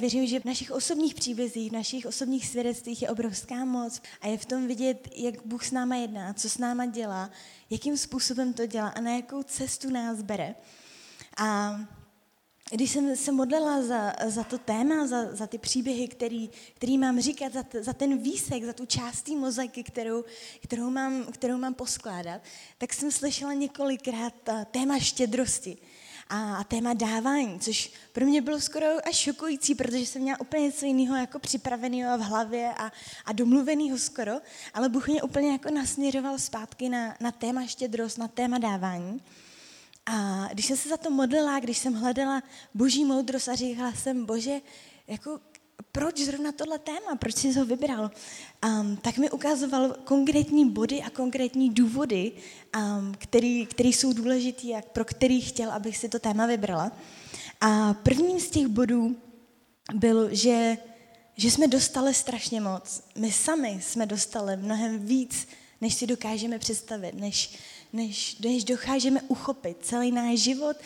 Věřím, že v našich osobních příbězích, v našich osobních svědectvích je obrovská moc a je v tom vidět, jak Bůh s náma jedná, co s náma dělá, jakým způsobem to dělá a na jakou cestu nás bere. A když jsem se modlila za, za to téma, za, za ty příběhy, který, který mám říkat, za, t, za ten výsek, za tu část mozaiky, kterou, kterou, mám, kterou mám poskládat, tak jsem slyšela několikrát téma štědrosti a, téma dávání, což pro mě bylo skoro až šokující, protože jsem měla úplně něco jiného jako připraveného v hlavě a, a domluveného skoro, ale Bůh mě úplně jako nasměřoval zpátky na, na téma štědrost, na téma dávání. A když jsem se za to modlila, když jsem hledala boží moudrost a říkala jsem, bože, jako proč zrovna tohle téma, proč jsi ho vybral, um, tak mi ukazoval konkrétní body a konkrétní důvody, um, který, který jsou důležitý a pro který chtěl, abych si to téma vybrala. A prvním z těch bodů byl, že, že jsme dostali strašně moc. My sami jsme dostali mnohem víc, než si dokážeme představit, než, než, než dokážeme uchopit. Celý náš život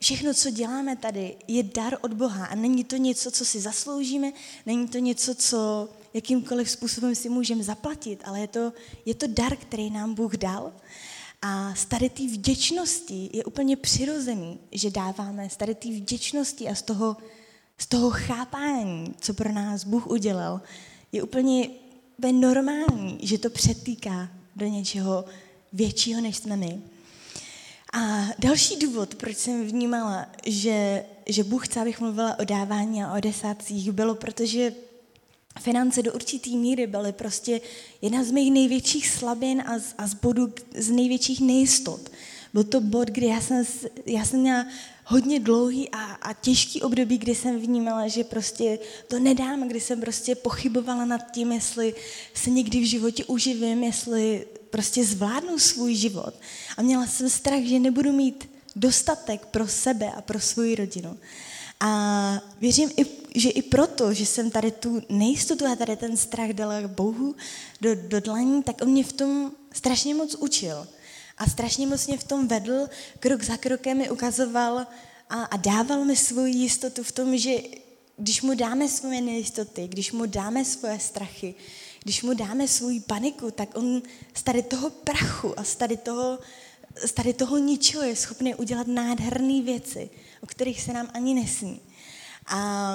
všechno, co děláme tady, je dar od Boha a není to něco, co si zasloužíme, není to něco, co jakýmkoliv způsobem si můžeme zaplatit, ale je to, je to dar, který nám Bůh dal. A z tady té vděčnosti je úplně přirozený, že dáváme z tady té vděčnosti a z toho, z toho chápání, co pro nás Bůh udělal, je úplně normální, že to přetýká do něčeho většího, než jsme my. A další důvod, proč jsem vnímala, že, že Bůh chce, abych mluvila o dávání a o desátcích, bylo, protože finance do určitý míry byly prostě jedna z mých největších slabin a z, a z bodu z největších nejistot. Byl to bod, kdy já jsem, já jsem měla hodně dlouhý a, a těžký období, kdy jsem vnímala, že prostě to nedám, kdy jsem prostě pochybovala nad tím, jestli se někdy v životě uživím, jestli prostě zvládnu svůj život. A měla jsem strach, že nebudu mít dostatek pro sebe a pro svou rodinu. A věřím, že i proto, že jsem tady tu nejistotu a tady ten strach dala Bohu do, do dlaní, tak on mě v tom strašně moc učil. A strašně moc mě v tom vedl, krok za krokem mi ukazoval a, a dával mi svoji jistotu v tom, že když mu dáme svoje nejistoty, když mu dáme svoje strachy, když mu dáme svou paniku, tak on z tady toho prachu a z tady toho, z tady toho ničeho je schopný udělat nádherné věci, o kterých se nám ani nesní. A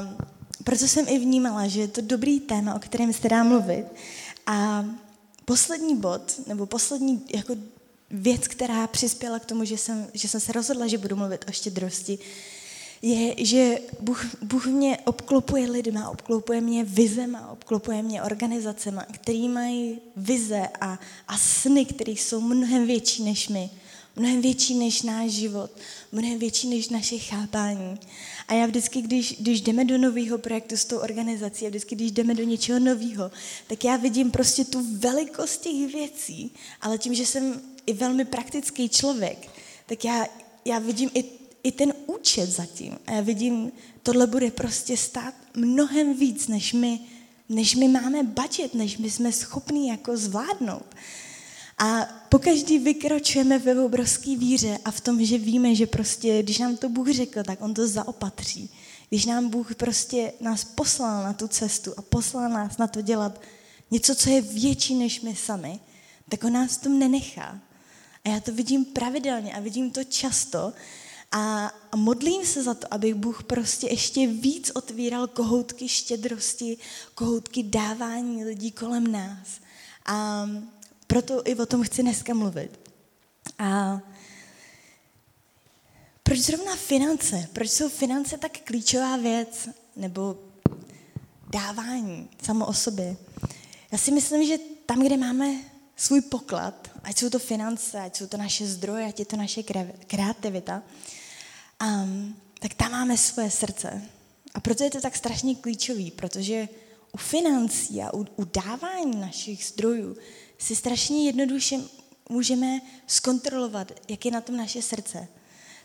proto jsem i vnímala, že je to dobrý téma, o kterém se dá mluvit. A poslední bod, nebo poslední jako věc, která přispěla k tomu, že jsem, že jsem se rozhodla, že budu mluvit o štědrosti, je, že Bůh, Bůh mě obklopuje lidma, obklopuje mě vizema, obklopuje mě organizacema, který mají vize a, a sny, které jsou mnohem větší než my, mnohem větší než náš život, mnohem větší než naše chápání. A já vždycky, když, když jdeme do nového projektu s tou organizací a vždycky, když jdeme do něčeho nového, tak já vidím prostě tu velikost těch věcí, ale tím, že jsem i velmi praktický člověk, tak já, já vidím i i ten účet zatím. A já vidím, tohle bude prostě stát mnohem víc, než my, než my máme budget, než my jsme schopní jako zvládnout. A pokaždý vykročujeme ve obrovské víře a v tom, že víme, že prostě, když nám to Bůh řekl, tak On to zaopatří. Když nám Bůh prostě nás poslal na tu cestu a poslal nás na to dělat něco, co je větší než my sami, tak On nás tom nenechá. A já to vidím pravidelně a vidím to často, a, modlím se za to, aby Bůh prostě ještě víc otvíral kohoutky štědrosti, kohoutky dávání lidí kolem nás. A proto i o tom chci dneska mluvit. A proč zrovna finance? Proč jsou finance tak klíčová věc? Nebo dávání samo o sobě? Já si myslím, že tam, kde máme svůj poklad, ať jsou to finance, ať jsou to naše zdroje, ať je to naše kreativita, um, tak tam máme svoje srdce. A proto je to tak strašně klíčový, protože u financí a u, u dávání našich zdrojů si strašně jednoduše můžeme zkontrolovat, jak je na tom naše srdce.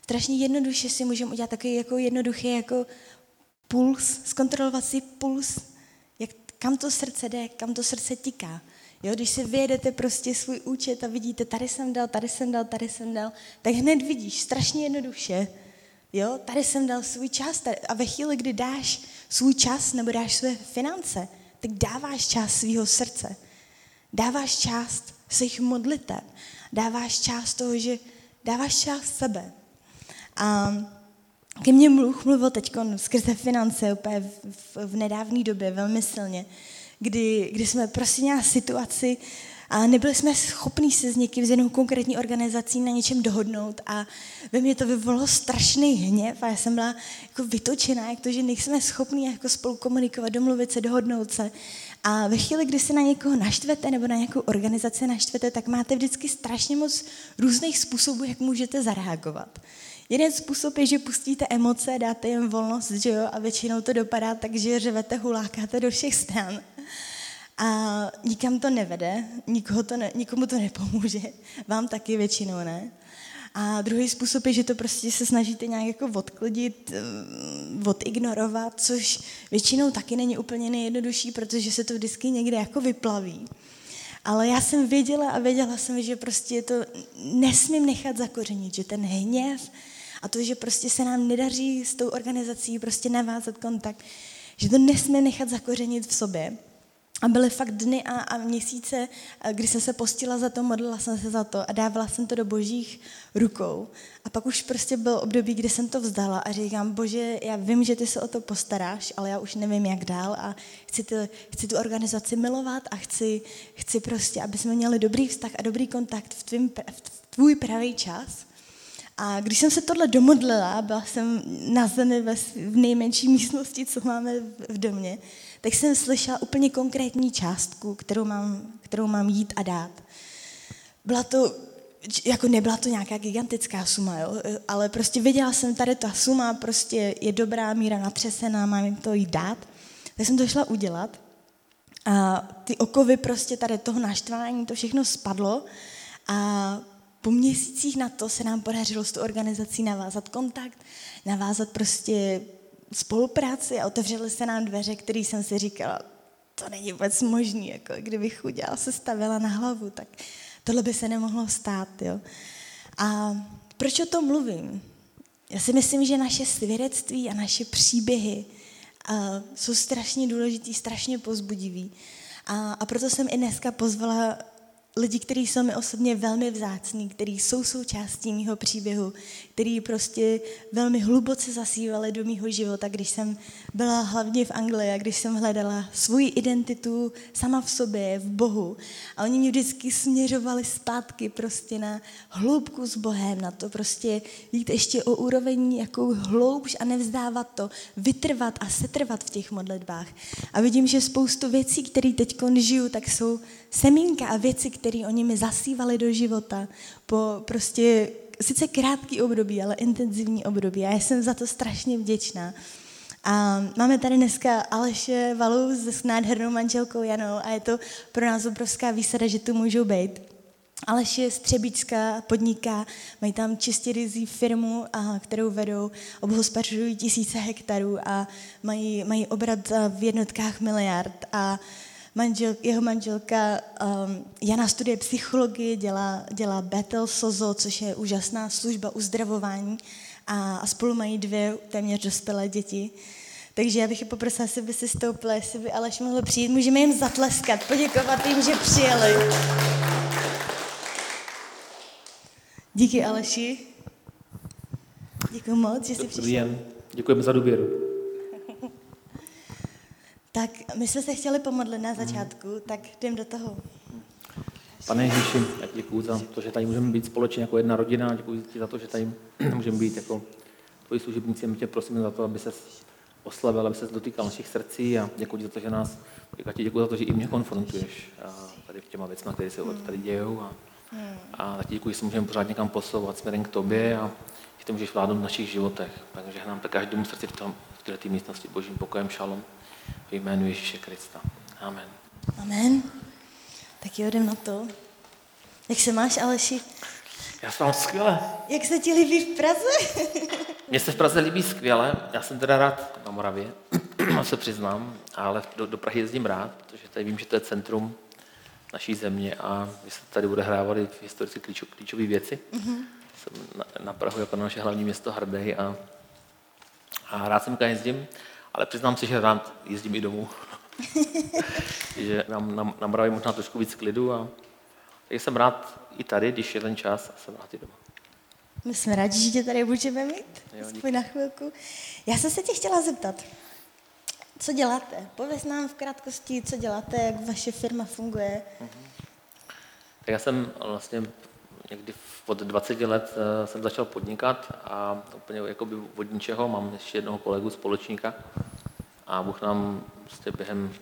Strašně jednoduše si můžeme udělat takový jako jednoduchý jako puls, zkontrolovat si puls, jak, kam to srdce jde, kam to srdce tiká. Jo, když si vyjedete prostě svůj účet a vidíte, tady jsem dal, tady jsem dal, tady jsem dal, tak hned vidíš strašně jednoduše, Jo, tady jsem dal svůj čas tady, a ve chvíli, kdy dáš svůj čas nebo dáš své finance, tak dáváš část svého srdce. Dáváš část svých modlitev. Dáváš část toho, že dáváš část sebe. A ke mně mluv mluvil teď skrze finance úplně v, v, v nedávné době velmi silně, kdy, kdy jsme prostě nějak situaci a nebyli jsme schopni se s někým, z jednou konkrétní organizací na něčem dohodnout a ve mně to vyvolalo strašný hněv a já jsem byla jako vytočená, jak to, že nejsme schopni jako spolu komunikovat, domluvit se, dohodnout se. A ve chvíli, kdy se na někoho naštvete nebo na nějakou organizaci naštvete, tak máte vždycky strašně moc různých způsobů, jak můžete zareagovat. Jeden způsob je, že pustíte emoce, dáte jim volnost, že jo, a většinou to dopadá tak, že řevete, hulákáte do všech stran. A nikam to nevede, nikoho to ne, nikomu to nepomůže, vám taky většinou ne. A druhý způsob je, že to prostě se snažíte nějak jako odklidit, eh, odignorovat, což většinou taky není úplně nejjednodušší, protože se to vždycky někde jako vyplaví. Ale já jsem věděla a věděla jsem, že prostě to nesmím nechat zakořenit, že ten hněv a to, že prostě se nám nedaří s tou organizací prostě navázat kontakt, že to nesmím nechat zakořenit v sobě. A byly fakt dny a, a měsíce, kdy jsem se postila za to, modlila jsem se za to a dávala jsem to do božích rukou. A pak už prostě byl období, kdy jsem to vzdala a říkám, bože, já vím, že ty se o to postaráš, ale já už nevím, jak dál a chci, ty, chci tu organizaci milovat a chci, chci prostě, aby jsme měli dobrý vztah a dobrý kontakt v, tvým, v tvůj pravý čas. A když jsem se tohle domodlila, byla jsem na zemi v nejmenší místnosti, co máme v domě, tak jsem slyšela úplně konkrétní částku, kterou mám, kterou mám jít a dát. Byla to, jako nebyla to nějaká gigantická suma, jo? ale prostě věděla jsem, tady ta suma prostě je dobrá, míra natřesená, mám jim to jít dát. Tak jsem to šla udělat a ty okovy prostě tady toho naštvání, to všechno spadlo a po měsících na to se nám podařilo s tou organizací navázat kontakt, navázat prostě spolupráci a otevřely se nám dveře, které jsem si říkala, to není vůbec možný, jako kdybych udělala, se stavila na hlavu, tak tohle by se nemohlo stát. Jo. A proč o tom mluvím? Já si myslím, že naše svědectví a naše příběhy a, jsou strašně důležitý, strašně pozbudivý. A, a proto jsem i dneska pozvala lidi, kteří jsou mi osobně velmi vzácní, kteří jsou součástí mého příběhu, kteří prostě velmi hluboce zasívali do mého života, když jsem byla hlavně v Anglii a když jsem hledala svou identitu sama v sobě, v Bohu. A oni mě vždycky směřovali zpátky prostě na hloubku s Bohem, na to prostě jít ještě o úroveň jakou hloubš a nevzdávat to, vytrvat a setrvat v těch modlitbách. A vidím, že spoustu věcí, které teď žiju, tak jsou semínka a věci, které oni mi zasívali do života po prostě sice krátký období, ale intenzivní období. A já jsem za to strašně vděčná. A máme tady dneska Aleše Valu s nádhernou manželkou Janou a je to pro nás obrovská výsada, že tu můžou být. Aleš je z Třebíčka, podniká, mají tam čistě rizí firmu, a, kterou vedou, obhospodařují tisíce hektarů a mají, mají obrat v jednotkách miliard. A manžel, jeho manželka um, Jana studuje psychologii, dělá, dělá Betel Sozo, což je úžasná služba uzdravování a, a spolu mají dvě téměř dospělé děti. Takže já bych je poprosila, jestli by si stoupila, jestli by Aleš mohl přijít. Můžeme jim zatleskat, poděkovat jim, že přijeli. Díky Aleši. Děkuji moc, že jsi přišel. Dobrý den, děkujeme za důvěru. Tak my jsme se chtěli pomodlit na začátku, hmm. tak jdem do toho. Pane Ježíši, já děkuji za to, že tady můžeme být společně jako jedna rodina. Děkuji ti za to, že tady můžeme být jako tvoji služebníci. My tě prosíme za to, aby se oslavil, aby se dotýkal našich srdcí a děkuji za to, že nás, já ti děkuji za to, že i mě konfrontuješ tady v těma věcmi, které se hmm. tady dějou. A, hmm. a tak děkuji, že se můžeme pořád někam posouvat směrem k tobě a že ty můžeš vládnout v našich životech. Takže nám tak každému srdci v, tom, v této místnosti božím pokojem šalom v jménu Ježíše Krista. Amen. Amen. Tak jo, jdem na to. Jak se máš, Aleši? Já se mám skvěle. Jak se ti líbí v Praze? Mně se v Praze líbí skvěle. Já jsem teda rád na Moravě, se přiznám, ale do, do Prahy jezdím rád, protože tady vím, že to je centrum naší země a my se tady odehrávaly historicky klíčové věci. Mm-hmm. Jsem na, na Prahu jako na naše hlavní město hrdý a, a rád jsem jezdím. Ale přiznám se, že rád jezdím i domů. že mám na, na Moravě možná trošku víc klidu a tak jsem rád i tady, když je ten čas a jsem rád i doma. My jsme rádi, že tě tady můžeme mít, aspoň na chvilku. Já jsem se tě chtěla zeptat, co děláte? Pověz nám v krátkosti, co děláte, jak vaše firma funguje. Mm-hmm. Tak já jsem vlastně někdy od 20 let eh, jsem začal podnikat a úplně jakoby od ničeho, mám ještě jednoho kolegu, společníka a Bůh nám prostě během,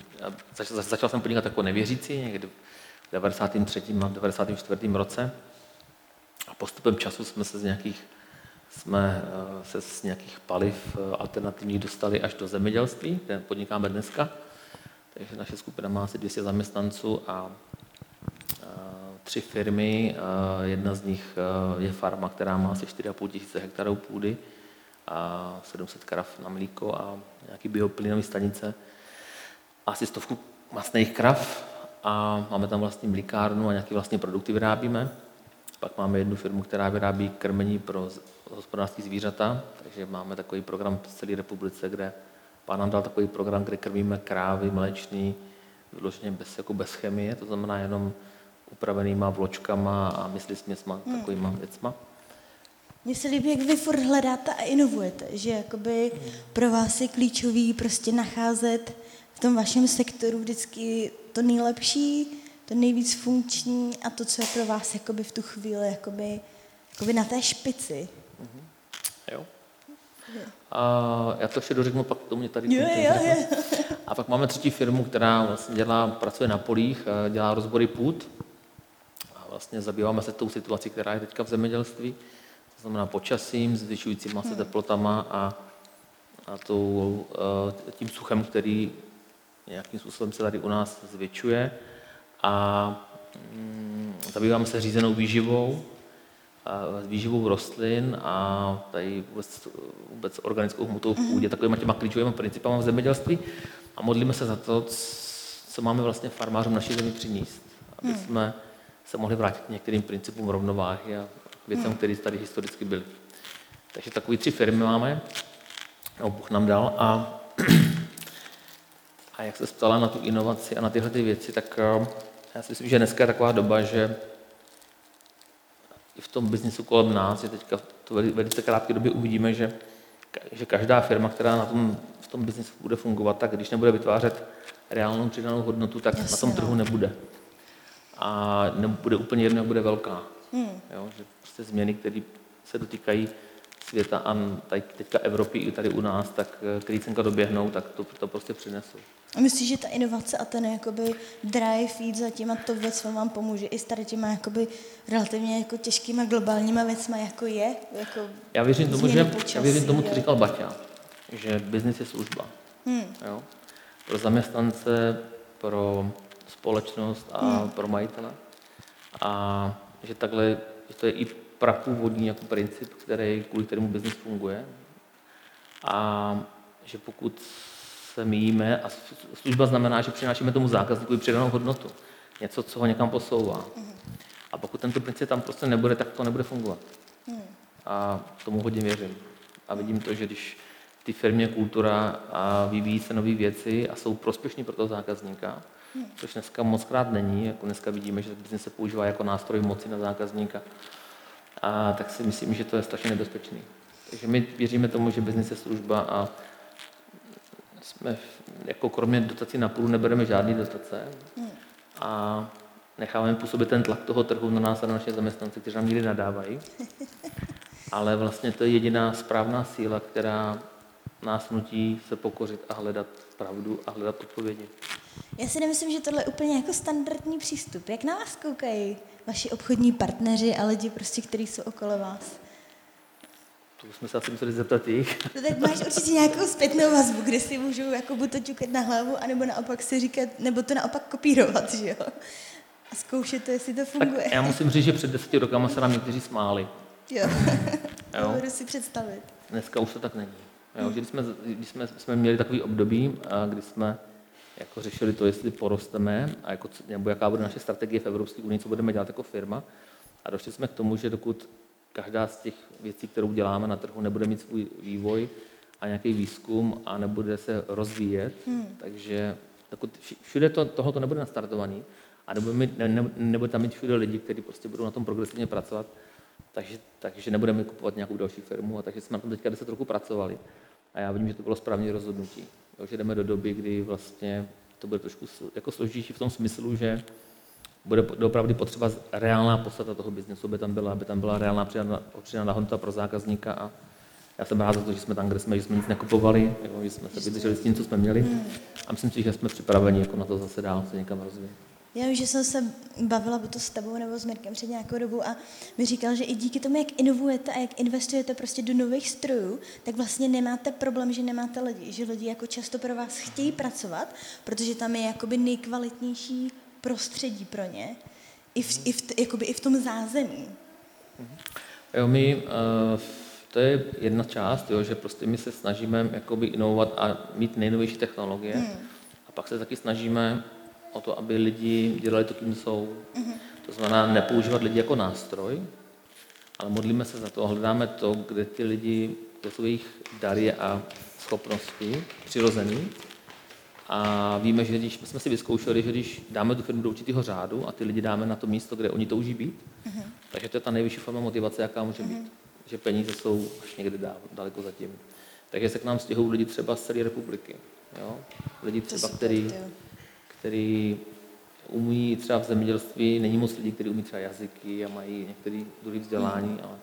začal, začal jsem podnikat jako nevěřící, někdy v 93. a 94. roce a postupem času jsme se z nějakých jsme eh, se z nějakých paliv eh, alternativních dostali až do zemědělství, kde podnikáme dneska. Takže naše skupina má asi 200 zaměstnanců a tři firmy. Jedna z nich eh, je farma, která má asi 4,5 tisíce hektarů půdy a 700 krav na mlíko a nějaký bioplynové stanice. Asi stovku masných krav a máme tam vlastní mlíkárnu a nějaké vlastní produkty vyrábíme. Pak máme jednu firmu, která vyrábí krmení pro hospodářské zvířata, takže máme takový program v celé republice, kde pán nám dal takový program, kde krmíme krávy mléčný, vyloženě bez, jako bez chemie, to znamená jenom upravenýma vločkama a mysli směsma, hmm. takovýma věcma. Mně se líbí, jak vy furt hledáte a inovujete, že jakoby hmm. pro vás je klíčový prostě nacházet v tom vašem sektoru vždycky to nejlepší, to nejvíc funkční a to, co je pro vás jakoby v tu chvíli jakoby, jakoby na té špici. Mm-hmm. Jo. A já to ještě dořeknu, pak to mě tady... Jo, jo, jo. A pak máme třetí firmu, která vlastně dělá, pracuje na polích, dělá rozbory půd vlastně zabýváme se tou situací, která je teďka v zemědělství, to znamená počasím, zvyšujícíma se hmm. teplotama a, a tou, eh, tím suchem, který nějakým způsobem se tady u nás zvětšuje. A mm, zabýváme se řízenou výživou, výživou rostlin a tady vůbec, vůbec organickou hmotou v půdě, takovými těma klíčovými principama v zemědělství a modlíme se za to, co máme vlastně farmářům naší zemi přinést, aby hmm. jsme se mohli vrátit k některým principům rovnováhy a věcem, hmm. které tady historicky byly. Takže takové tři firmy máme, no, Bůh nám dal a, a jak se ptala na tu inovaci a na tyhle ty věci, tak eh, já si myslím, že dneska je taková doba, že i v tom biznisu kolem nás, že teďka v velice krátké době uvidíme, že, že každá firma, která na tom, v tom biznisu bude fungovat, tak když nebude vytvářet reálnou přidanou hodnotu, tak Jasně, na tom trhu no. nebude a nebude úplně jedno, bude velká. Hmm. Jo, že prostě změny, které se dotýkají světa a tady, teďka Evropy i tady u nás, tak eh, který cenka doběhnou, tak to, to prostě přinesou. A myslíš, že ta inovace a ten jakoby drive jít za těma to věc vám pomůže i s tady těma jakoby relativně jako těžkýma globálníma věcma, jako je? Jako já věřím tomu, že, počasí, já věřím tomu, co říkal Baťa, že biznis je služba. Hmm. Jo? Pro zaměstnance, pro společnost a hmm. pro majitele. A že takhle, že to je i prapůvodní jako princip, který, kvůli kterému biznis funguje. A že pokud se míjíme, a služba znamená, že přinášíme tomu zákazníkovi přidanou hodnotu. Něco, co ho někam posouvá. Hmm. A pokud tento princip tam prostě nebude, tak to nebude fungovat. Hmm. A tomu hodně věřím. A vidím to, že když ty firmě kultura a vyvíjí se nové věci a jsou prospěšní pro toho zákazníka, což dneska moc krát není. Jako dneska vidíme, že biznis se používá jako nástroj moci na zákazníka. A tak si myslím, že to je strašně nebezpečný. Takže my věříme tomu, že biznis je služba a jsme jako kromě dotací na půl nebereme žádný dotace a necháváme působit ten tlak toho trhu na nás a na naše zaměstnance, kteří nám někdy nadávají. Ale vlastně to je jediná správná síla, která nás nutí se pokořit a hledat pravdu a hledat odpovědi. Já si nemyslím, že tohle je úplně jako standardní přístup. Jak na vás koukají vaši obchodní partneři a lidi, prostě, kteří jsou okolo vás? To jsme se asi museli zeptat jich. No tak máš určitě nějakou zpětnou vazbu, kde si můžou jako buď to ťukat na hlavu, anebo naopak si říkat, nebo to naopak kopírovat, že jo? A zkoušet to, jestli to funguje. Tak já musím říct, že před deseti rokama se nám někteří smáli. Jo, jo. Budu si představit. Dneska už to tak není. Jo, když jsme, když jsme, jsme měli takový období, kdy jsme jako řešili to, jestli porosteme a jako, nebo jaká bude naše strategie v Evropské unii, co budeme dělat jako firma. A došli jsme k tomu, že dokud každá z těch věcí, kterou děláme na trhu, nebude mít svůj vývoj a nějaký výzkum a nebude se rozvíjet, hmm. takže dokud všude to, tohoto nebude nastartovaný a nebude, mít, ne, ne, nebude tam mít všude lidi, kteří prostě budou na tom progresivně pracovat, takže, takže nebudeme kupovat nějakou další firmu a takže jsme na tom teďka deset roku pracovali. A já vidím, že to bylo správné rozhodnutí. Jo, že jdeme do doby, kdy vlastně to bude trošku jako složitější v tom smyslu, že bude opravdu potřeba reálná podstata toho biznesu, aby tam byla, aby tam byla reálná přidaná hodnota pro zákazníka a já jsem rád za to, že jsme tam, kde jsme, že jsme nic nekupovali, jako, že jsme se vydrželi s tím, co jsme měli hmm. a myslím si, že jsme připraveni jako na to zase dál se někam rozvíjet. Já vím, že jsem se bavila to s tebou nebo s Mirkem před nějakou dobu a mi říkal, že i díky tomu, jak inovujete a jak investujete prostě do nových strojů, tak vlastně nemáte problém, že nemáte lidi, že lidi jako často pro vás chtějí pracovat, protože tam je jakoby nejkvalitnější prostředí pro ně, i v, i v, jakoby i v tom zázemí. Jo, my, uh, to je jedna část, jo, že prostě my se snažíme jakoby inovovat a mít nejnovější technologie. Hmm. A pak se taky snažíme o to, aby lidi dělali to, kým jsou. Mm-hmm. To znamená nepoužívat lidi jako nástroj, ale modlíme se za to a hledáme to, kde ty lidi, kde jsou jejich dary a schopnosti přirozený. A víme, že když jsme si vyzkoušeli, že když dáme tu firmu do určitého řádu a ty lidi dáme na to místo, kde oni touží být, mm-hmm. takže to je ta nejvyšší forma motivace, jaká může mm-hmm. být. Že peníze jsou až někde dál, daleko zatím. Takže se k nám stěhují lidi třeba z celé republiky. Jo? Lidi třeba, který, který umí třeba v zemědělství, není moc lidí, kteří umí třeba jazyky a mají některé druhé vzdělání, mm. ale,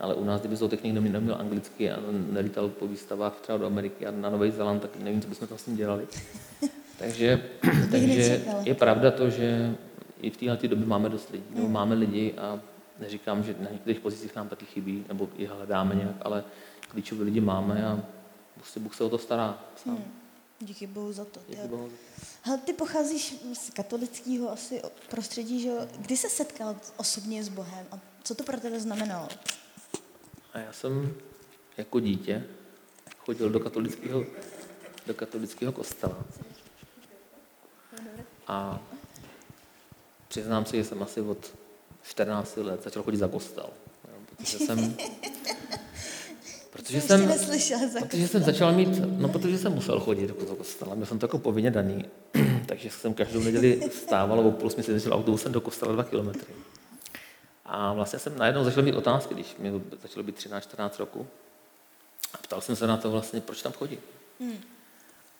ale u nás, kdyby zootechnik neměl, neměl anglicky a nelítal po výstavách třeba do Ameriky a na Nový Zéland, tak nevím, co bychom tam s tím dělali. takže takže je pravda to, že i v téhle době máme dost lidí, nebo mm. máme lidi a neříkám, že na některých pozicích nám taky chybí, nebo je hledáme nějak, ale klíčové lidi máme a prostě Bůh se o to stará sám. Mm. Díky Bohu za to. Díky Bohu. Hele, ty pocházíš z katolického asi prostředí, že Kdy se setkal osobně s Bohem a co to pro tebe znamenalo? A já jsem jako dítě chodil do katolického, do katolického kostela. A přiznám se, že jsem asi od 14 let začal chodit za kostel. Protože jsem Protože jsem, protože jsem začal mít, no protože jsem musel chodit do kostela, byl jsem to jako povinně daný, takže jsem každou neděli stával o půl měsíce jezdil autobusem do kostela dva kilometry. A vlastně jsem najednou začal mít otázky, když mi začalo být 13-14 roku. A ptal jsem se na to vlastně, proč tam chodím. Hmm.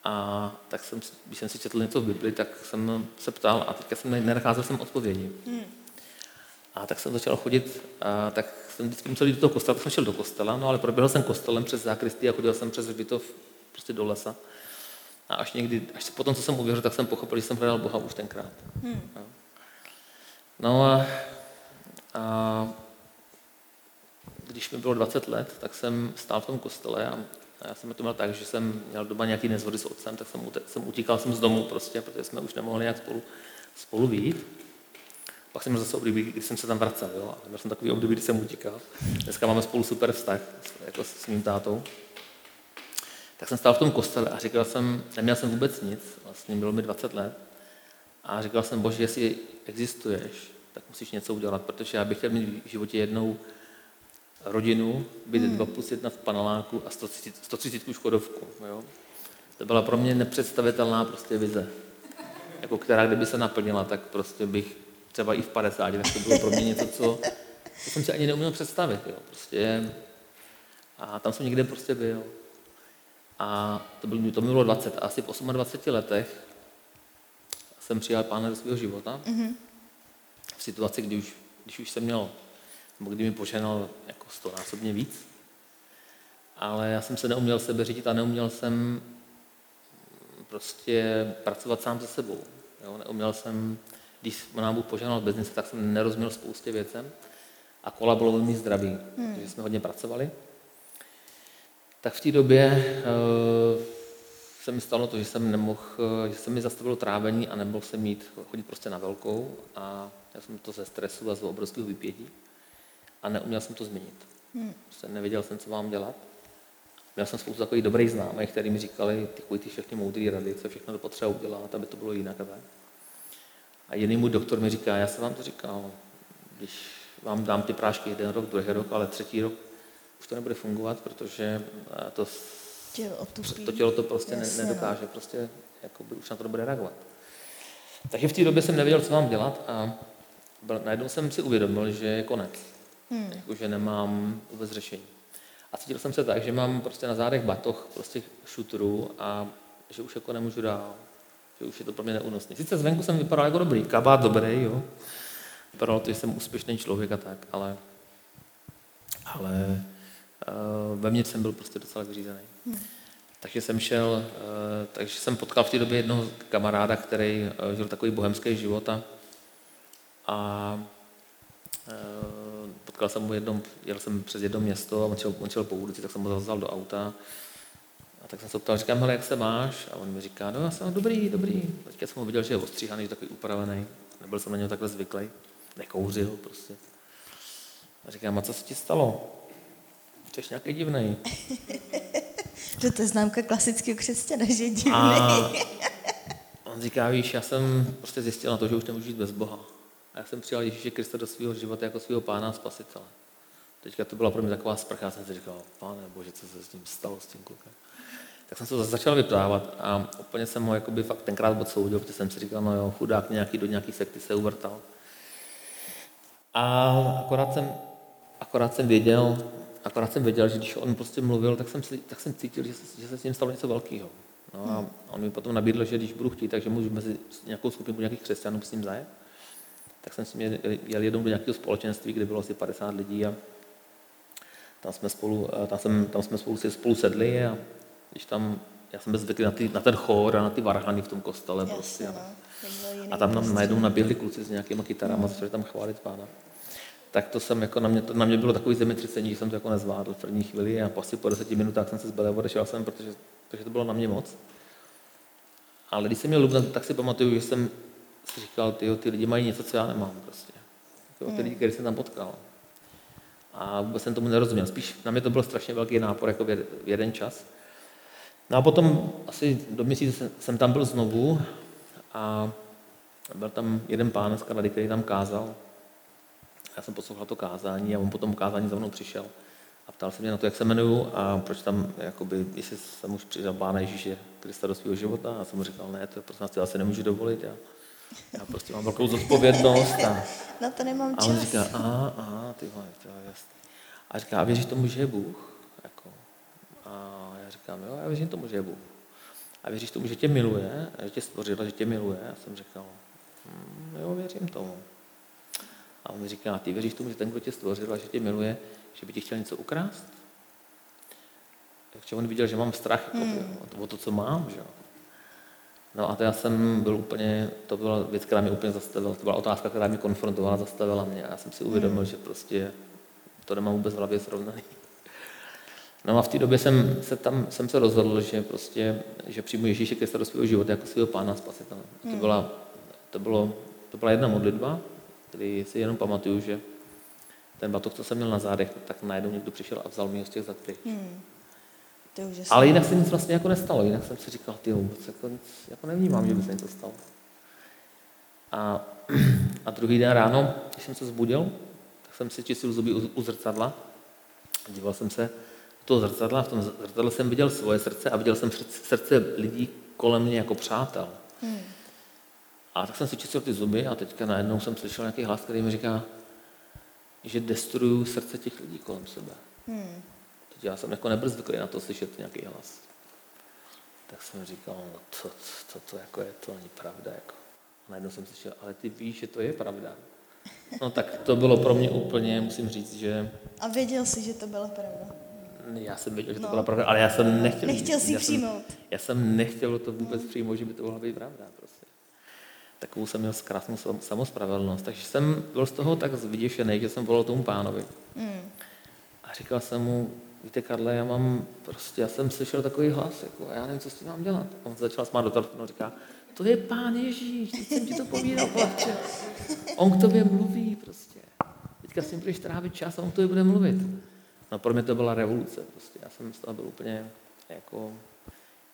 A tak jsem, když jsem si četl něco v Bibli, tak jsem se ptal a teďka jsem nenacházel jsem odpovědi. Hmm. A tak jsem začal chodit, a tak jsem vždycky musel jít do toho kostela, tak jsem šel do kostela, no ale proběhl jsem kostelem přes zákristy a chodil jsem přes hřbitov prostě do lesa. A až někdy, až potom, co jsem uvěřil, tak jsem pochopil, že jsem hledal Boha už tenkrát. Hmm. No a, a když mi bylo 20 let, tak jsem stál v tom kostele a, a já jsem to měl tak, že jsem měl doma nějaký nezvody s otcem, tak jsem, jsem utíkal jsem z domu prostě, protože jsme už nemohli nějak spolu, spolu být. Pak jsem měl zase období, kdy jsem se tam vracel, jo? A měl jsem takový období, kdy jsem utíkal. Dneska máme spolu super vztah jako s mým tátou. Tak jsem stál v tom kostele a říkal jsem, neměl jsem vůbec nic, vlastně bylo mi 20 let. A říkal jsem, bože, jestli existuješ, tak musíš něco udělat, protože já bych chtěl mít v životě jednou rodinu, být hmm. 2 plus 1 v paneláku a 130, 130 škodovku. Jo? To byla pro mě nepředstavitelná prostě vize, jako která kdyby se naplnila, tak prostě bych třeba i v 50, tak to bylo pro mě něco, co, co jsem si ani neuměl představit. Jo. Prostě, a tam jsem někde prostě byl. A to, bylo, to mi bylo 20. A asi v 28 letech jsem přijal pána do svého života. Mm-hmm. V situaci, kdy už, když už jsem měl, nebo kdy mi poženal jako stonásobně víc. Ale já jsem se neuměl sebe řídit a neuměl jsem prostě pracovat sám se sebou. Jo? Neuměl jsem když nám Bůh požádal bez tak jsem nerozuměl spoustě věcem a kola bylo velmi zdravý, hmm. takže jsme hodně pracovali. Tak v té době uh, se mi stalo to, že jsem nemohl, uh, že se mi zastavilo trávení a nemohl jsem mít, chodit prostě na velkou a já jsem to ze stresu a z obrovského vypětí a neuměl jsem to změnit. Hmm. Prostě nevěděl jsem, co mám dělat. Měl jsem spoustu takových dobrých známých, kteří mi říkali takový ty všechny moudré rady, co všechno to potřeba udělat, aby to bylo jinak a tak. A jiný můj doktor mi říká, já jsem vám to říkal, když vám dám ty prášky jeden rok, druhý rok, ale třetí rok už to nebude fungovat, protože to Tělo otupí. To tělo to prostě Jasně, no. nedokáže, prostě jakoby už na to nebude reagovat. Takže v té době jsem nevěděl, co mám dělat a byl, najednou jsem si uvědomil, že je konec. Hmm. Jako, že nemám vůbec řešení. A cítil jsem se tak, že mám prostě na zádech batoh prostě šutru a že už jako nemůžu dál. Že už je to pro mě neúnosné. Sice zvenku jsem vypadal jako dobrý, kabát dobrý, jo. Vypadalo to, že jsem úspěšný člověk a tak, ale, ale uh, ve mně jsem byl prostě docela vyřízený. Hmm. Takže jsem šel, uh, takže jsem potkal v té době jednoho kamaráda, který uh, žil takový bohemský život a, a uh, potkal jsem mu jednom, jel jsem přes jedno město a on šel, on šel po ulici, tak jsem ho vzal do auta tak jsem se ptal, říkám, hele, jak se máš? A on mi říká, no já jsem dobrý, dobrý. Teďka jsem ho viděl, že je ostříhaný, že takový upravený. Nebyl jsem na něj takhle zvyklý. Nekouřil prostě. A říkám, a co se ti stalo? Jsi nějaký divný. že to je známka klasického křesťana, že je divný. A on říká, víš, já jsem prostě zjistil na to, že už nemůžu žít bez Boha. A já jsem přijal Ježíše Krista do svého života jako svého pána a spasitele. Teďka to byla pro mě taková sprcha, já jsem si říkal, pane bože, co se s tím stalo, s tím klukem. Tak jsem se to začal vyprávat a úplně jsem ho jakoby fakt tenkrát odsoudil, protože jsem si říkal, no jo, chudák nějaký do nějaký sekty se uvrtal. A akorát jsem, akorát jsem věděl, akorát jsem věděl, že když on prostě mluvil, tak jsem, tak jsem cítil, že se, že se s ním stalo něco velkého. No a on mi potom nabídl, že když budu chtít, takže můžu mezi nějakou skupinu nějakých křesťanů s ním zajet. Tak jsem s ním jel jednou do nějakého společenství, kde bylo asi 50 lidí a tam jsme spolu, tam, jsem, tam jsme spolu, si spolu sedli a když tam, já jsem byl zvyklý na, ty, na ten chór a na ty varhany v tom kostele Jasně, prostě. no. A tam nám najednou naběhli kluci s nějakýma kytarama, začali tam chválit pána. Tak to jsem jako na mě, to, na mě bylo takový zemětřesení, že jsem to jako nezvládl v první chvíli a asi po deseti minutách jsem se zbelil, odešel jsem, protože, protože to bylo na mě moc. Ale když jsem měl Lubna, tak si pamatuju, že jsem si říkal, ty, ty lidi mají něco, co já nemám prostě. Jako ty lidi, který jsem tam potkal. A vůbec jsem tomu nerozuměl. Spíš na mě to byl strašně velký nápor jako v jeden čas. No a potom asi do měsíce jsem tam byl znovu a byl tam jeden pán z Kanady, který tam kázal. Já jsem poslouchal to kázání a on potom kázání za mnou přišel a ptal se mě na to, jak se jmenuju a proč tam, jakoby, jestli jsem už přidal Pána Ježíše Krista do svého života. A jsem mu říkal, ne, to prostě asi nemůžu dovolit. Já, já prostě mám velkou zodpovědnost. A, na to nemám čas. A on říká, aha, aha, ty vole, to je jasný. A říká, a věříš tomu, že je Bůh? Jako, a říkám, jo, já věřím tomu, že je Bůh. A věříš tomu, že tě miluje, a že tě stvořil, že tě miluje? Já jsem říkal, hm, jo, věřím tomu. A on mi říká, ty věříš tomu, že ten, kdo tě stvořil a že tě miluje, že by ti chtěl něco ukrást? Takže on viděl, že mám strach jako, hmm. o to, co mám. Že? No a to já jsem byl úplně, to byla věc, která mě úplně zastavila, to byla otázka, která mě konfrontovala, zastavila mě. A já jsem si uvědomil, hmm. že prostě to nemám vůbec v hlavě srovnaný. No a v té době jsem se tam jsem se rozhodl, že prostě, že přijmu Ježíše Krista do svého života jako svého pána spasitele. Hmm. To, byla, to, bylo, to byla jedna modlitba, který si jenom pamatuju, že ten batoh, co jsem měl na zádech, tak najednou někdo přišel a vzal mi ho z těch zad hmm. To Ale jinak se nic vlastně jako nestalo. Jinak jsem si říkal, ty vůbec jako, nic, jako nevnímám, že by se něco stalo. A, a druhý den ráno, když jsem se zbudil, tak jsem si čistil zuby u, u zrcadla. Díval jsem se toho zrcadla v tom zrcadle jsem viděl svoje srdce a viděl jsem srdce lidí kolem mě jako přátel. Hmm. A tak jsem si čistil ty zuby a teďka najednou jsem slyšel nějaký hlas, který mi říká, že destruju srdce těch lidí kolem sebe. Hmm. Teď já jsem jako nebyl zvyklý na to slyšet nějaký hlas. Tak jsem říkal, no to, to, to, jako je, to není pravda. Jako. A najednou jsem slyšel, ale ty víš, že to je pravda. No tak to bylo pro mě úplně, musím říct, že... A věděl jsi, že to byla pravda? Já jsem věděl, že to no. byla pravda, ale já jsem nechtěl... Nechtěl si přijmout. Jsem, já jsem nechtěl to vůbec přijmout, že by to mohla být pravda. Prostě takovou jsem měl krásnou samospravedlnost. Takže jsem byl z toho tak vyděšený, že jsem volal tomu pánovi. Mm. A říkal jsem mu, víte Karle, já mám prostě, já jsem slyšel takový hlas, jako, a já nevím, co s tím mám dělat. A on začal smát do telefonu a říká, to je pán Ježíš, teď jsem ti to povídal, chlapče. On k tobě mluví prostě. Teďka s ním budeš trávit čas a on k tobě bude mluvit. No pro mě to byla revoluce prostě. Já jsem z toho byl úplně jako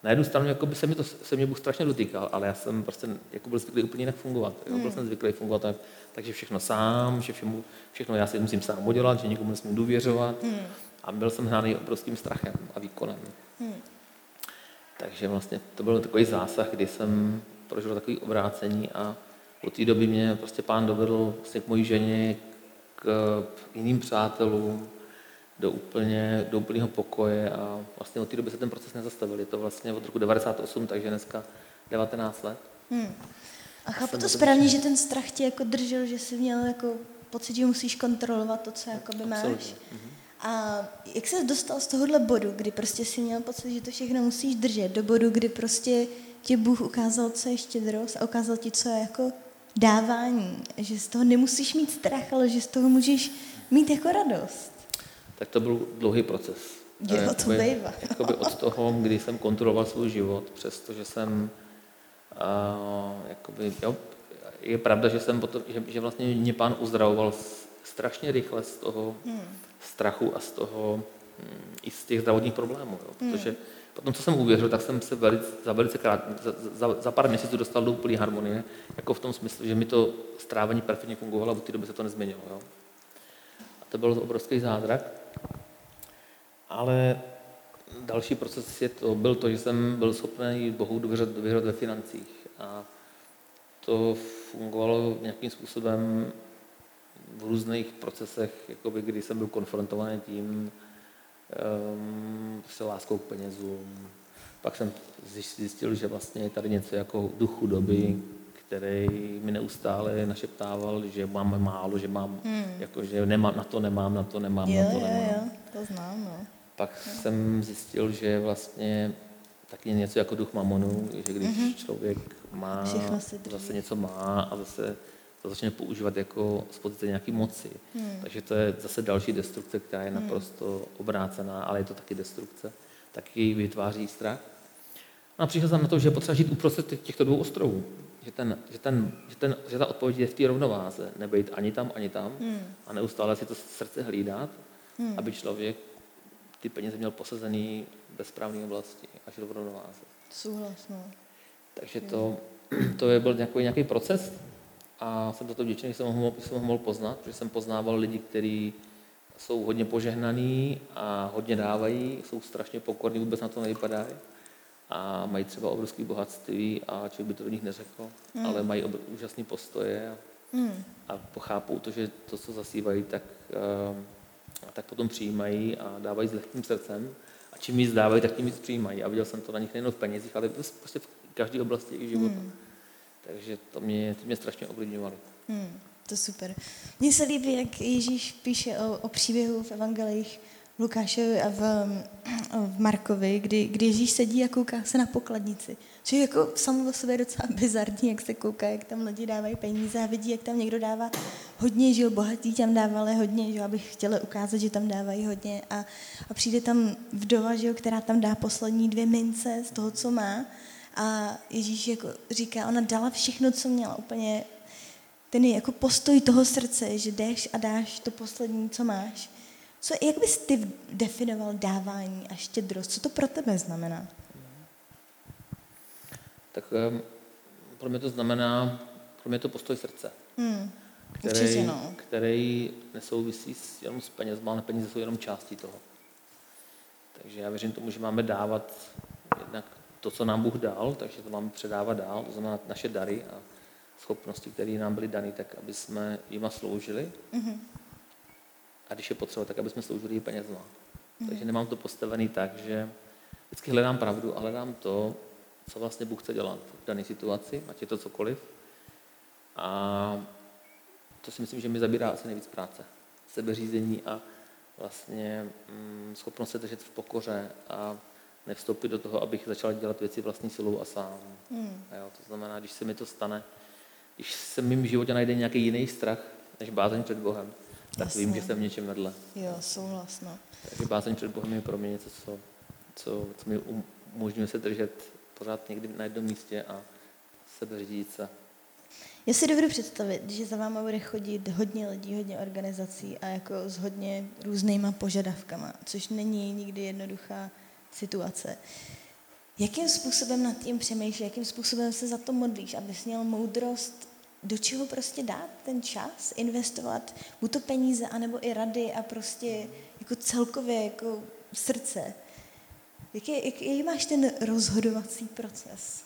na jednu stranu jako by se, mi to, se mě Bůh strašně dotýkal, ale já jsem prostě jako byl zvyklý úplně jinak fungovat. Jo? Byl hmm. jsem zvyklý fungovat tak, takže všechno sám, že všemu, všechno já si musím sám udělat, že nikomu nesmím důvěřovat. Hmm. A byl jsem hnaný obrovským strachem a výkonem. Hmm. Takže vlastně to byl takový zásah, kdy jsem prožil takový obrácení a od té doby mě prostě pán dovedl vlastně k mojí ženě, k jiným přátelům, do, úplně, do úplného pokoje a vlastně od té doby se ten proces nezastavil. Je to vlastně od roku 98, takže dneska 19 let. Hmm. A chápu to správně, že ten strach tě jako držel, že jsi měl jako pocit, že musíš kontrolovat to, co jakoby máš. Mm-hmm. A jak se dostal z tohohle bodu, kdy prostě si měl pocit, že to všechno musíš držet, do bodu, kdy prostě ti Bůh ukázal, co je štědrost a ukázal ti, co je jako dávání. Že z toho nemusíš mít strach, ale že z toho můžeš mít jako radost. Tak to byl dlouhý proces. Jo, to bývá. Jakoby od toho, kdy jsem kontroloval svůj život, přestože jsem uh, jakoby, jo, je pravda, že, jsem potom, že, že vlastně mě pán uzdravoval strašně rychle z toho hmm. strachu a z toho hm, i z těch zdravotních problémů. Jo. Hmm. Protože potom, co jsem uvěřil, tak jsem se velice, za velice krát, za, za, za pár měsíců dostal do úplné harmonie, jako v tom smyslu, že mi to strávení perfektně fungovalo a v té době se to nezměnilo. Jo. A to byl obrovský zázrak. Ale další proces je to, byl to, že jsem byl schopný Bohu důvěřovat, důvěřovat ve financích. A to fungovalo nějakým způsobem v různých procesech, jakoby, kdy jsem byl konfrontovaný tím, um, se láskou k penězům. Pak jsem zjistil, že vlastně je tady něco jako duch chudoby, který mi neustále našeptával, že mám málo, že mám, hmm. jako, že nemám, na to nemám, na to nemám, jo, na to nemám. Jo, jo, to znám, no. Pak jo. jsem zjistil, že vlastně taky něco jako duch mamonu, že když mm-hmm. člověk má, zase něco má a zase to začne používat jako z pozice nějaké moci. Hmm. Takže to je zase další destrukce, která je hmm. naprosto obrácená, ale je to taky destrukce. Taky vytváří strach. A přišel jsem na to, že je potřeba žít uprostřed těchto dvou ostrovů. Že, ten, že, ten, že, ten, že ta odpověď je v té rovnováze. Nebejt ani tam, ani tam. Hmm. A neustále si to srdce hlídat, hmm. aby člověk ty peníze měl posazený ve správné oblasti a žil v rovnováze. Souhlas, no. Takže to, to je byl nějaký, nějaký proces, a jsem za to vděčný, že jsem ho, mohl, jsem ho mohl poznat, protože jsem poznával lidi, kteří jsou hodně požehnaný a hodně dávají, jsou strašně pokorní, vůbec na to nevypadají a mají třeba obrovské bohatství a člověk by to do nich neřekl, mm. ale mají obr- úžasné postoje a, mm. a pochápou to, že to, co zasívají, tak, uh, tak potom přijímají a dávají s lehkým srdcem a čím víc dávají, tak tím víc přijímají. A viděl jsem to na nich nejen v penězích, ale prostě v každé oblasti jejich života. Mm. Takže to mě, to mě strašně ovlivňovalo. Hmm, to super. Mně se líbí, jak Ježíš píše o, o příběhu v evangelích Lukášovi a v, v Markovi, kdy, kdy Ježíš sedí a kouká se na pokladnici. Což je jako samo o sobě docela bizarní, jak se kouká, jak tam lidi dávají peníze a vidí, jak tam někdo dává hodně, že jo, bohatí tam dávali hodně, že jo, abych chtěla ukázat, že tam dávají hodně a, a přijde tam vdova, že jo, která tam dá poslední dvě mince z toho, co má a Ježíš jako říká, ona dala všechno, co měla, úplně ten je jako postoj toho srdce, že jdeš a dáš to poslední, co máš. Co, jak bys ty definoval dávání a štědrost? Co to pro tebe znamená? Tak um, pro mě to znamená, pro mě to postoj srdce. Hmm. Který, Určitě, no. který nesouvisí s, jenom s penězma, ale peníze jsou jenom částí toho. Takže já věřím tomu, že máme dávat jednak to, co nám Bůh dal, takže to máme předávat dál, to znamená naše dary a schopnosti, které nám byly dany, tak aby jsme jima sloužili. Mm-hmm. A když je potřeba, tak aby jsme sloužili i penězma. Mm-hmm. Takže nemám to postavený tak, že vždycky hledám pravdu a hledám to, co vlastně Bůh chce dělat v dané situaci, ať je to cokoliv. A to si myslím, že mi zabírá asi nejvíc práce. Sebeřízení a vlastně mm, schopnost se držet v pokoře a nevstoupit do toho, abych začal dělat věci vlastní silou a sám. Hmm. A jo, to znamená, když se mi to stane, když se v mém životě najde nějaký jiný strach, než bázeň před Bohem, tak Jasně. vím, že jsem v něčem vedle. Jo, souhlasno. Takže bázeň před Bohem je pro mě něco, co, co, co mi umožňuje se držet pořád někdy na jednom místě a sebeřídit se. Já si dovedu představit, že za váma bude chodit hodně lidí, hodně organizací a jako s hodně různýma požadavkama, což není nikdy jednoduchá situace. Jakým způsobem nad tím přemýšlíš, jakým způsobem se za to modlíš, abys měl moudrost, do čeho prostě dát ten čas, investovat, buď to peníze, anebo i rady a prostě jako celkově jako srdce. Jaký, jaký máš ten rozhodovací proces?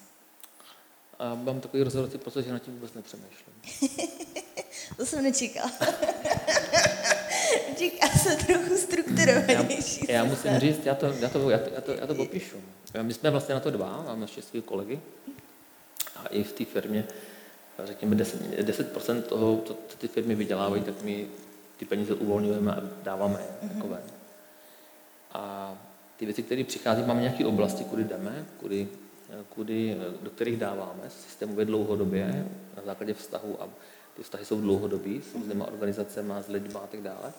A mám takový rozhodovací proces, že na tím vůbec nepřemýšlím. to jsem nečekala. Čeká se trochu strukturovanější. Já, já musím říct, já to, já to, já to, já to, já to popíšu. My jsme vlastně na to dva, máme ještě kolegy. A i v té firmě, řekněme 10%, 10% toho, co, ty firmy vydělávají, tak my ty peníze uvolňujeme a dáváme takové. A ty věci, které přichází, máme nějaké oblasti, kudy jdeme, kudy, kudy, do kterých dáváme systémově dlouhodobě na základě vztahu a ty vztahy jsou dlouhodobý s různýma organizacemi, s lidmi a tak dále.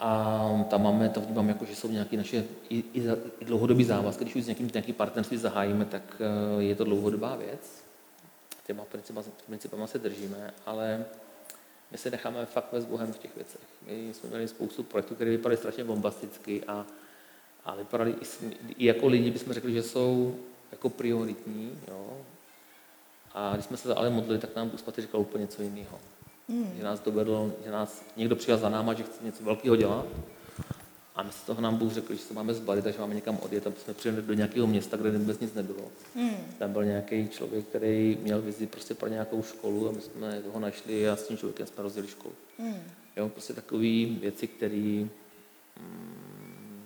A tam máme, to vnímám jako, že jsou nějaké naše i, i, i dlouhodobý závazky. Když už s někým nějaký partnerství zahájíme, tak eh, je to dlouhodobá věc. Těma principama, principama se držíme, ale my se necháme fakt s Bohem v těch věcech. My jsme měli spoustu projektů, které vypadaly strašně bombasticky a, a vypadaly i, i jako lidi, bychom řekli, že jsou jako prioritní. Jo? A když jsme se ale modlili, tak nám Bůh říkal úplně něco jiného. Hmm. Že nás dovedl, že nás někdo přijal za náma, že chce něco velkého dělat. A my z toho nám Bůh řekl, že se máme zbalit, takže máme někam odjet, aby jsme přijeli do nějakého města, kde vůbec nic nebylo. Hmm. Tam byl nějaký člověk, který měl vizi prostě pro nějakou školu a my jsme ho našli a s tím člověkem jsme rozjeli školu. Hmm. Jo, prostě takové věci, které... Mm,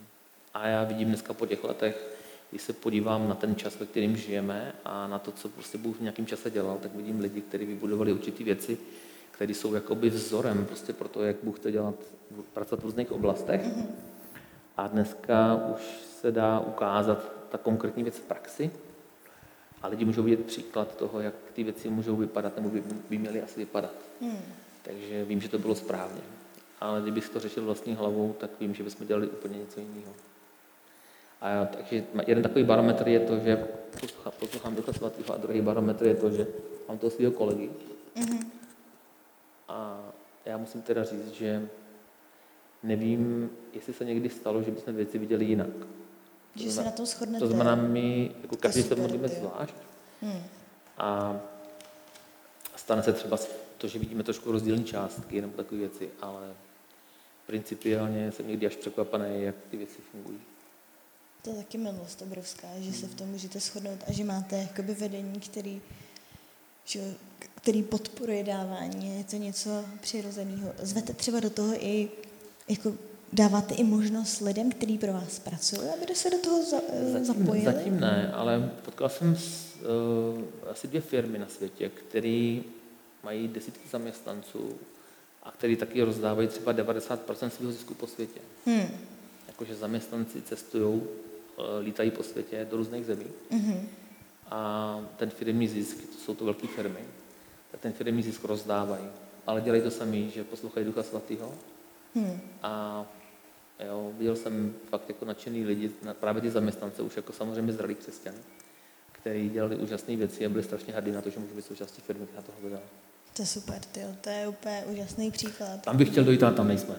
a já vidím dneska po těch letech, když se podívám na ten čas, ve kterým žijeme a na to, co prostě Bůh v nějakém čase dělal, tak vidím lidi, kteří vybudovali určité věci, které jsou jakoby vzorem prostě pro to, jak Bůh chce dělat, pracovat v různých oblastech. A dneska už se dá ukázat ta konkrétní věc v praxi a lidi můžou vidět příklad toho, jak ty věci můžou vypadat, nebo by, by měly asi vypadat. Hmm. Takže vím, že to bylo správně. Ale kdybych to řešil vlastní hlavou, tak vím, že bychom dělali úplně něco jiného. A takže jeden takový barometr je to, že poslouchám Ducha Svatého a druhý barometr je to, že mám toho svého kolegy. Mm-hmm. A já musím teda říct, že nevím, jestli se někdy stalo, že bychom věci viděli jinak. Že se na tom shodnete. To znamená, my jako každý se modlíme zvlášť. Hmm. A stane se třeba to, že vidíme trošku rozdílné částky nebo takové věci, ale principiálně jsem někdy až překvapený, jak ty věci fungují. To je taky milost obrovská, že se v tom můžete shodnout a že máte jakoby vedení, který, že, který podporuje dávání. Je to něco přirozeného. Zvete třeba do toho i, jako dáváte i možnost lidem, kteří pro vás pracují, aby se do toho za, zatím, zapojili? Zatím ne, ale potkal jsem s, uh, asi dvě firmy na světě, které mají desítky zaměstnanců a který taky rozdávají třeba 90% svého zisku po světě. Hmm. Jakože zaměstnanci cestují Eh, lítají po světě do různých zemí. Mm-hmm. A ten firmní zisk, to jsou to velké firmy, tak ten firmní zisk rozdávají. Ale dělají to sami, že poslouchají Ducha Svatého. Mm. A jo, viděl jsem fakt jako nadšený lidi, právě ty zaměstnance, už jako samozřejmě zralí křesťany, kteří dělali úžasné věci a byli strašně hrdí na to, že můžu být součástí firmy, která toho vydala. To je super, tyjo, to je úplně úžasný příklad. Tam bych chtěl dojít, ale tam nejsme.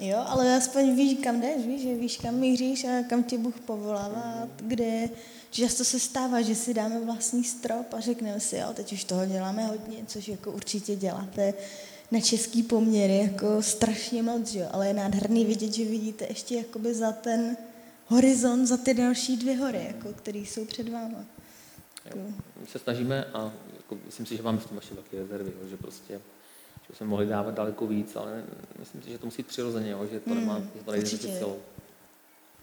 Jo, ale aspoň víš, kam jdeš, víš, že víš, kam míříš a kam tě Bůh povolává, kde často se stává, že si dáme vlastní strop a řekneme si, jo, teď už toho děláme hodně, což jako určitě děláte na český poměry jako strašně moc, jo, ale je nádherný vidět, že vidíte ještě jakoby za ten horizont, za ty další dvě hory, jako, které jsou před váma. Jo, my se snažíme a jako, myslím si, že máme v tom ještě velké rezervy, jo, že prostě že jsme mohli dávat daleko víc, ale myslím si, že to musí být přirozeně, jo, že to nemá, že to nejde celou.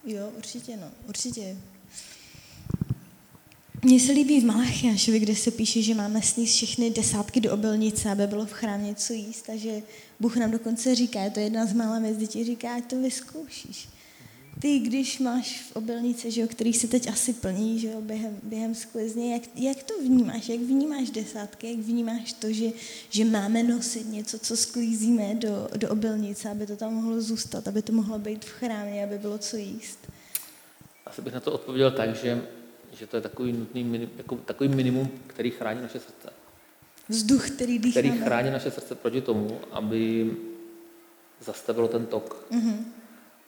Jo, určitě, no, určitě. Mně se líbí v Malachiášovi, kde se píše, že máme sníst všechny desátky do obilnice, aby bylo v chrámě něco jíst a že Bůh nám dokonce říká, je to jedna z mála věc, děti říká, ať to vyzkoušíš ty, když máš v obilnici, že jo, který se teď asi plní že jo, během, během sklizně, jak, jak to vnímáš? Jak vnímáš desátky? Jak vnímáš to, že, že máme nosit něco, co sklízíme do, do obilnice, aby to tam mohlo zůstat, aby to mohlo být v chrámě, aby bylo co jíst? Asi bych na to odpověděl tak, že, že to je takový nutný jako, takový minimum, který chrání naše srdce. Vzduch, který dýcháme. Který chrání naše srdce proti tomu, aby zastavilo ten tok. Mm-hmm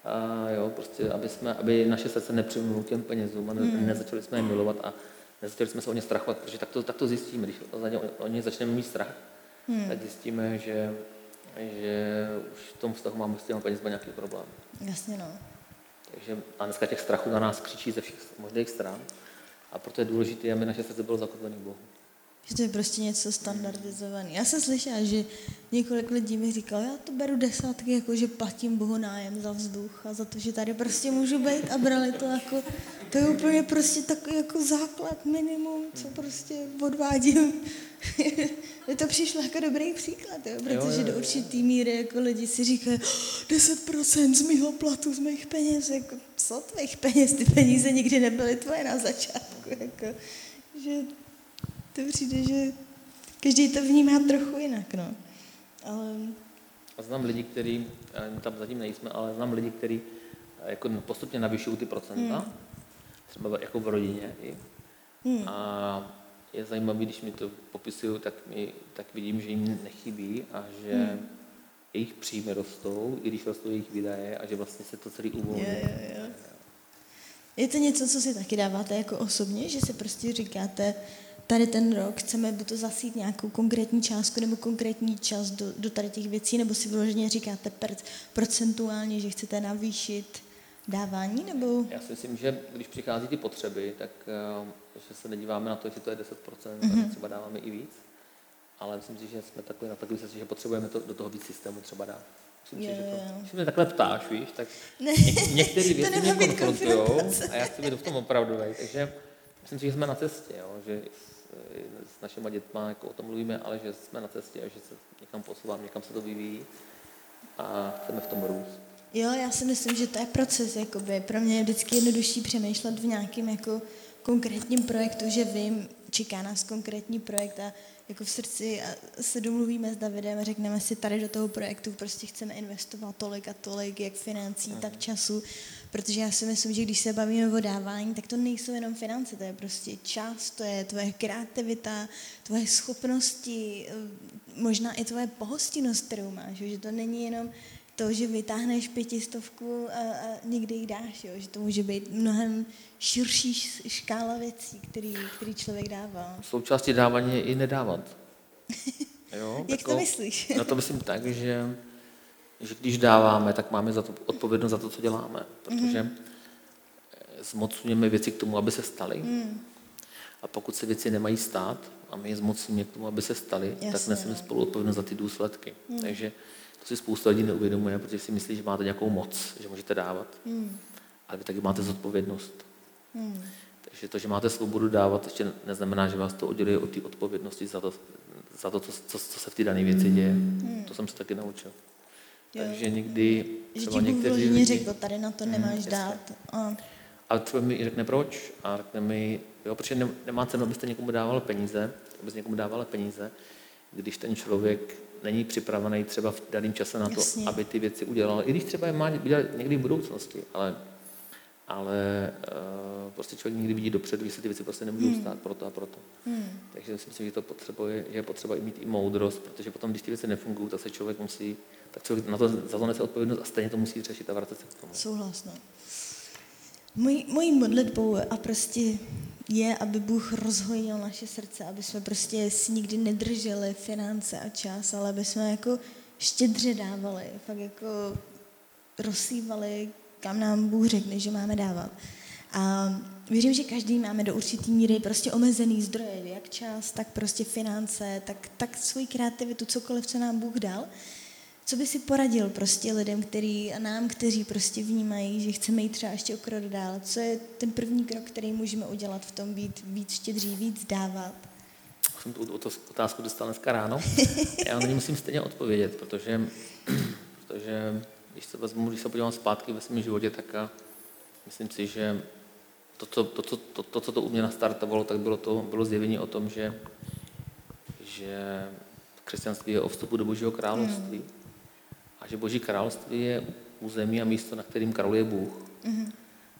a jo, prostě, aby, jsme, aby naše srdce nepřimulo těm penězům a ne, hmm. nezačali jsme je milovat a nezačali jsme se o ně strachovat, protože tak to, tak to zjistíme, když o, ně, o ně začneme mít strach, hmm. tak zjistíme, že, že už v tom vztahu máme s těmi penězmi nějaký problém. Jasně no. Takže, a dneska těch strachů na nás křičí ze všech možných stran. A proto je důležité, aby naše srdce bylo zakotvené Bohu. Že to je prostě něco standardizované. Já jsem slyšela, že několik lidí mi říkalo, já to beru desátky, jako že platím Bohu nájem za vzduch a za to, že tady prostě můžu být a brali to jako, to je úplně prostě takový jako základ, minimum, co prostě odvádím. Mně to přišlo jako dobrý příklad, jo, protože jo, jo, jo. do určitý míry jako lidi si říkají, 10% z mého platu, z mých peněz, jako, co tvých peněz, ty peníze nikdy nebyly tvoje na začátku, jako, že to přijde, že každý to vnímá trochu jinak, no. Ale... A znám lidi, kteří, tam zatím nejsme, ale znám lidi, kteří jako postupně navyšují ty procenta, hmm. třeba jako v rodině. I. Hmm. A je zajímavé, když mi to popisují, tak, mi, tak vidím, že jim nechybí a že hmm. jejich příjmy rostou, i když rostou jejich výdaje a že vlastně se to celý uvolní. Je, je, je. je to něco, co si taky dáváte jako osobně, že si prostě říkáte, tady ten rok chceme buď to zasít nějakou konkrétní částku nebo konkrétní čas do, do tady těch věcí, nebo si vyloženě říkáte per, procentuálně, že chcete navýšit dávání, nebo? Já si myslím, že když přichází ty potřeby, tak uh, že se nedíváme na to, jestli to je 10%, mm-hmm. třeba dáváme i víc, ale myslím si, že jsme takový na takový že potřebujeme to, do toho víc systému třeba dát. Myslím si, že to, když mě takhle ptáš, víš, tak ne, ně, některé věci mě konfrontují a já chci být v tom opravdový, takže myslím si, že jsme na cestě, jo, že s našimi dětma jako o tom mluvíme, ale že jsme na cestě a že se někam posouváme, někam se to vyvíjí a chceme v tom růst. Jo, já si myslím, že to je proces. Jakoby. Pro mě je vždycky jednodušší přemýšlet v nějakém jako konkrétním projektu, že vím, čeká nás konkrétní projekt a jako v srdci se domluvíme s Davidem a řekneme si, tady do toho projektu prostě chceme investovat tolik a tolik, jak financí, tak času, protože já si myslím, že když se bavíme o dávání, tak to nejsou jenom finance, to je prostě čas, to je tvoje kreativita, tvoje schopnosti, eh, možná i tvoje pohostinnost, kterou máš, že to není jenom to, že vytáhneš pětistovku a, a někdy ji dáš, jo? že to může být mnohem širší škála věcí, který, který člověk dává. Součástí dávání je i nedávat. Jo? Jak to myslíš? Na to myslím tak, že, že když dáváme, tak máme za to odpovědnost za to, co děláme, protože mm-hmm. zmocňujeme věci k tomu, aby se staly. Mm. A pokud se věci nemají stát a my je zmocníme k tomu, aby se staly, Jasně, tak neseme spolu odpovědnost za ty důsledky. Mm. Takže to si spousta lidí neuvědomuje, protože si myslí, že máte nějakou moc, že můžete dávat. Mm. Ale vy taky máte zodpovědnost. Mm. Takže to, že máte svobodu dávat, ještě neznamená, že vás to oddělí od té odpovědnosti za to, za to co, co, co se v té dané věci děje. Mm. To jsem se taky naučil. Jo. Takže někdy třeba že ti někteří lidi... řekl, tady na to nemáš hmm, dát. A... a třeba mi řekne proč a řekne mi, jo, protože nemá cenu, abyste někomu dával peníze, abyste někomu dával peníze, když ten člověk není připravený třeba v daném čase na to, Jasně. aby ty věci udělal. I když třeba je má udělat někdy v budoucnosti, ale, ale uh, prostě člověk někdy vidí dopředu, že se ty věci prostě nemůžou hmm. stát proto a proto. Hmm. Takže si myslím, že to potřebuje, je potřeba mít i moudrost, protože potom, když ty věci nefungují, tak se člověk musí, tak člověk na to, za to nese odpovědnost a stejně to musí řešit a vracet se k tomu. Souhlasno. Mojí, mojí modlitbou a prostě je, aby Bůh rozhojil naše srdce, aby jsme prostě si nikdy nedrželi finance a čas, ale aby jsme jako štědře dávali, fakt jako rozsývali, kam nám Bůh řekne, že máme dávat. A věřím, že každý máme do určitý míry prostě omezený zdroje, jak čas, tak prostě finance, tak, tak svoji kreativitu, cokoliv, co nám Bůh dal. Co by si poradil prostě lidem, který, a nám, kteří prostě vnímají, že chceme jít třeba ještě o krok dál? Co je ten první krok, který můžeme udělat v tom být víc štědří, víc dávat? Jsem tu otázku dostal dneska ráno. Já na ní musím stejně odpovědět, protože, protože když se, vezmu, když se podívám zpátky ve svém životě, tak myslím si, že to, to, to, to, to, to, co to u mě nastartovalo, tak bylo to bylo zjevení o tom, že, že křesťanství je o vstupu do Božího království. Hmm a že Boží království je území a místo, na kterým králuje Bůh. Mm-hmm.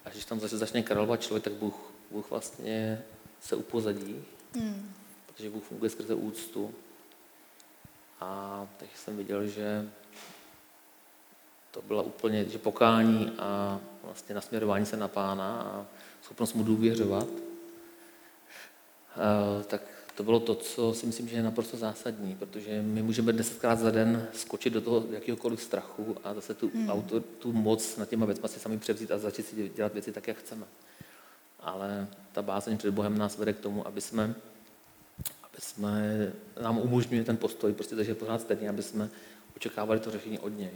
A když tam začne královat člověk, tak Bůh, Bůh vlastně se upozadí, mm. protože Bůh funguje skrze úctu. A tak jsem viděl, že to byla úplně, že pokání a vlastně nasměrování se na pána a schopnost mu důvěřovat, tak to bylo to, co si myslím, že je naprosto zásadní, protože my můžeme desetkrát za den skočit do toho jakéhokoliv strachu a zase tu, hmm. auto, tu moc nad těma věcmi si sami převzít a začít si dělat věci tak, jak chceme. Ale ta bázeň před Bohem nás vede k tomu, aby jsme, aby jsme nám umožňuje ten postoj, prostě takže pořád stejně, aby jsme očekávali to řešení od něj.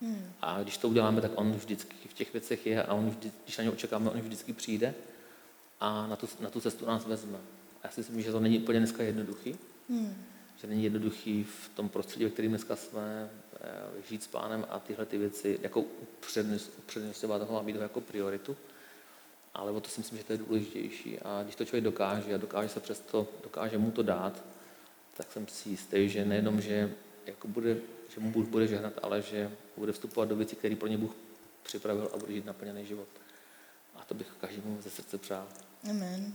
Hmm. A když to uděláme, tak on vždycky v těch věcech je a on vždy, když na ně očekáváme, on vždycky přijde a na tu, na tu cestu nás vezme. A já si myslím, že to není úplně dneska jednoduchý, hmm. že není jednoduchý v tom prostředí, ve kterém dneska jsme, eh, žít s pánem a tyhle ty věci jako upřednostňovat toho a mít ho jako prioritu. Ale o to si myslím, že to je důležitější. A když to člověk dokáže a dokáže se přesto, dokáže mu to dát, tak jsem si jistý, že nejenom, že jako bude, že mu Bůh bude žehnat, ale že bude vstupovat do věcí, které pro ně Bůh připravil a bude žít naplněný život. A to bych každému ze srdce přál. Amen.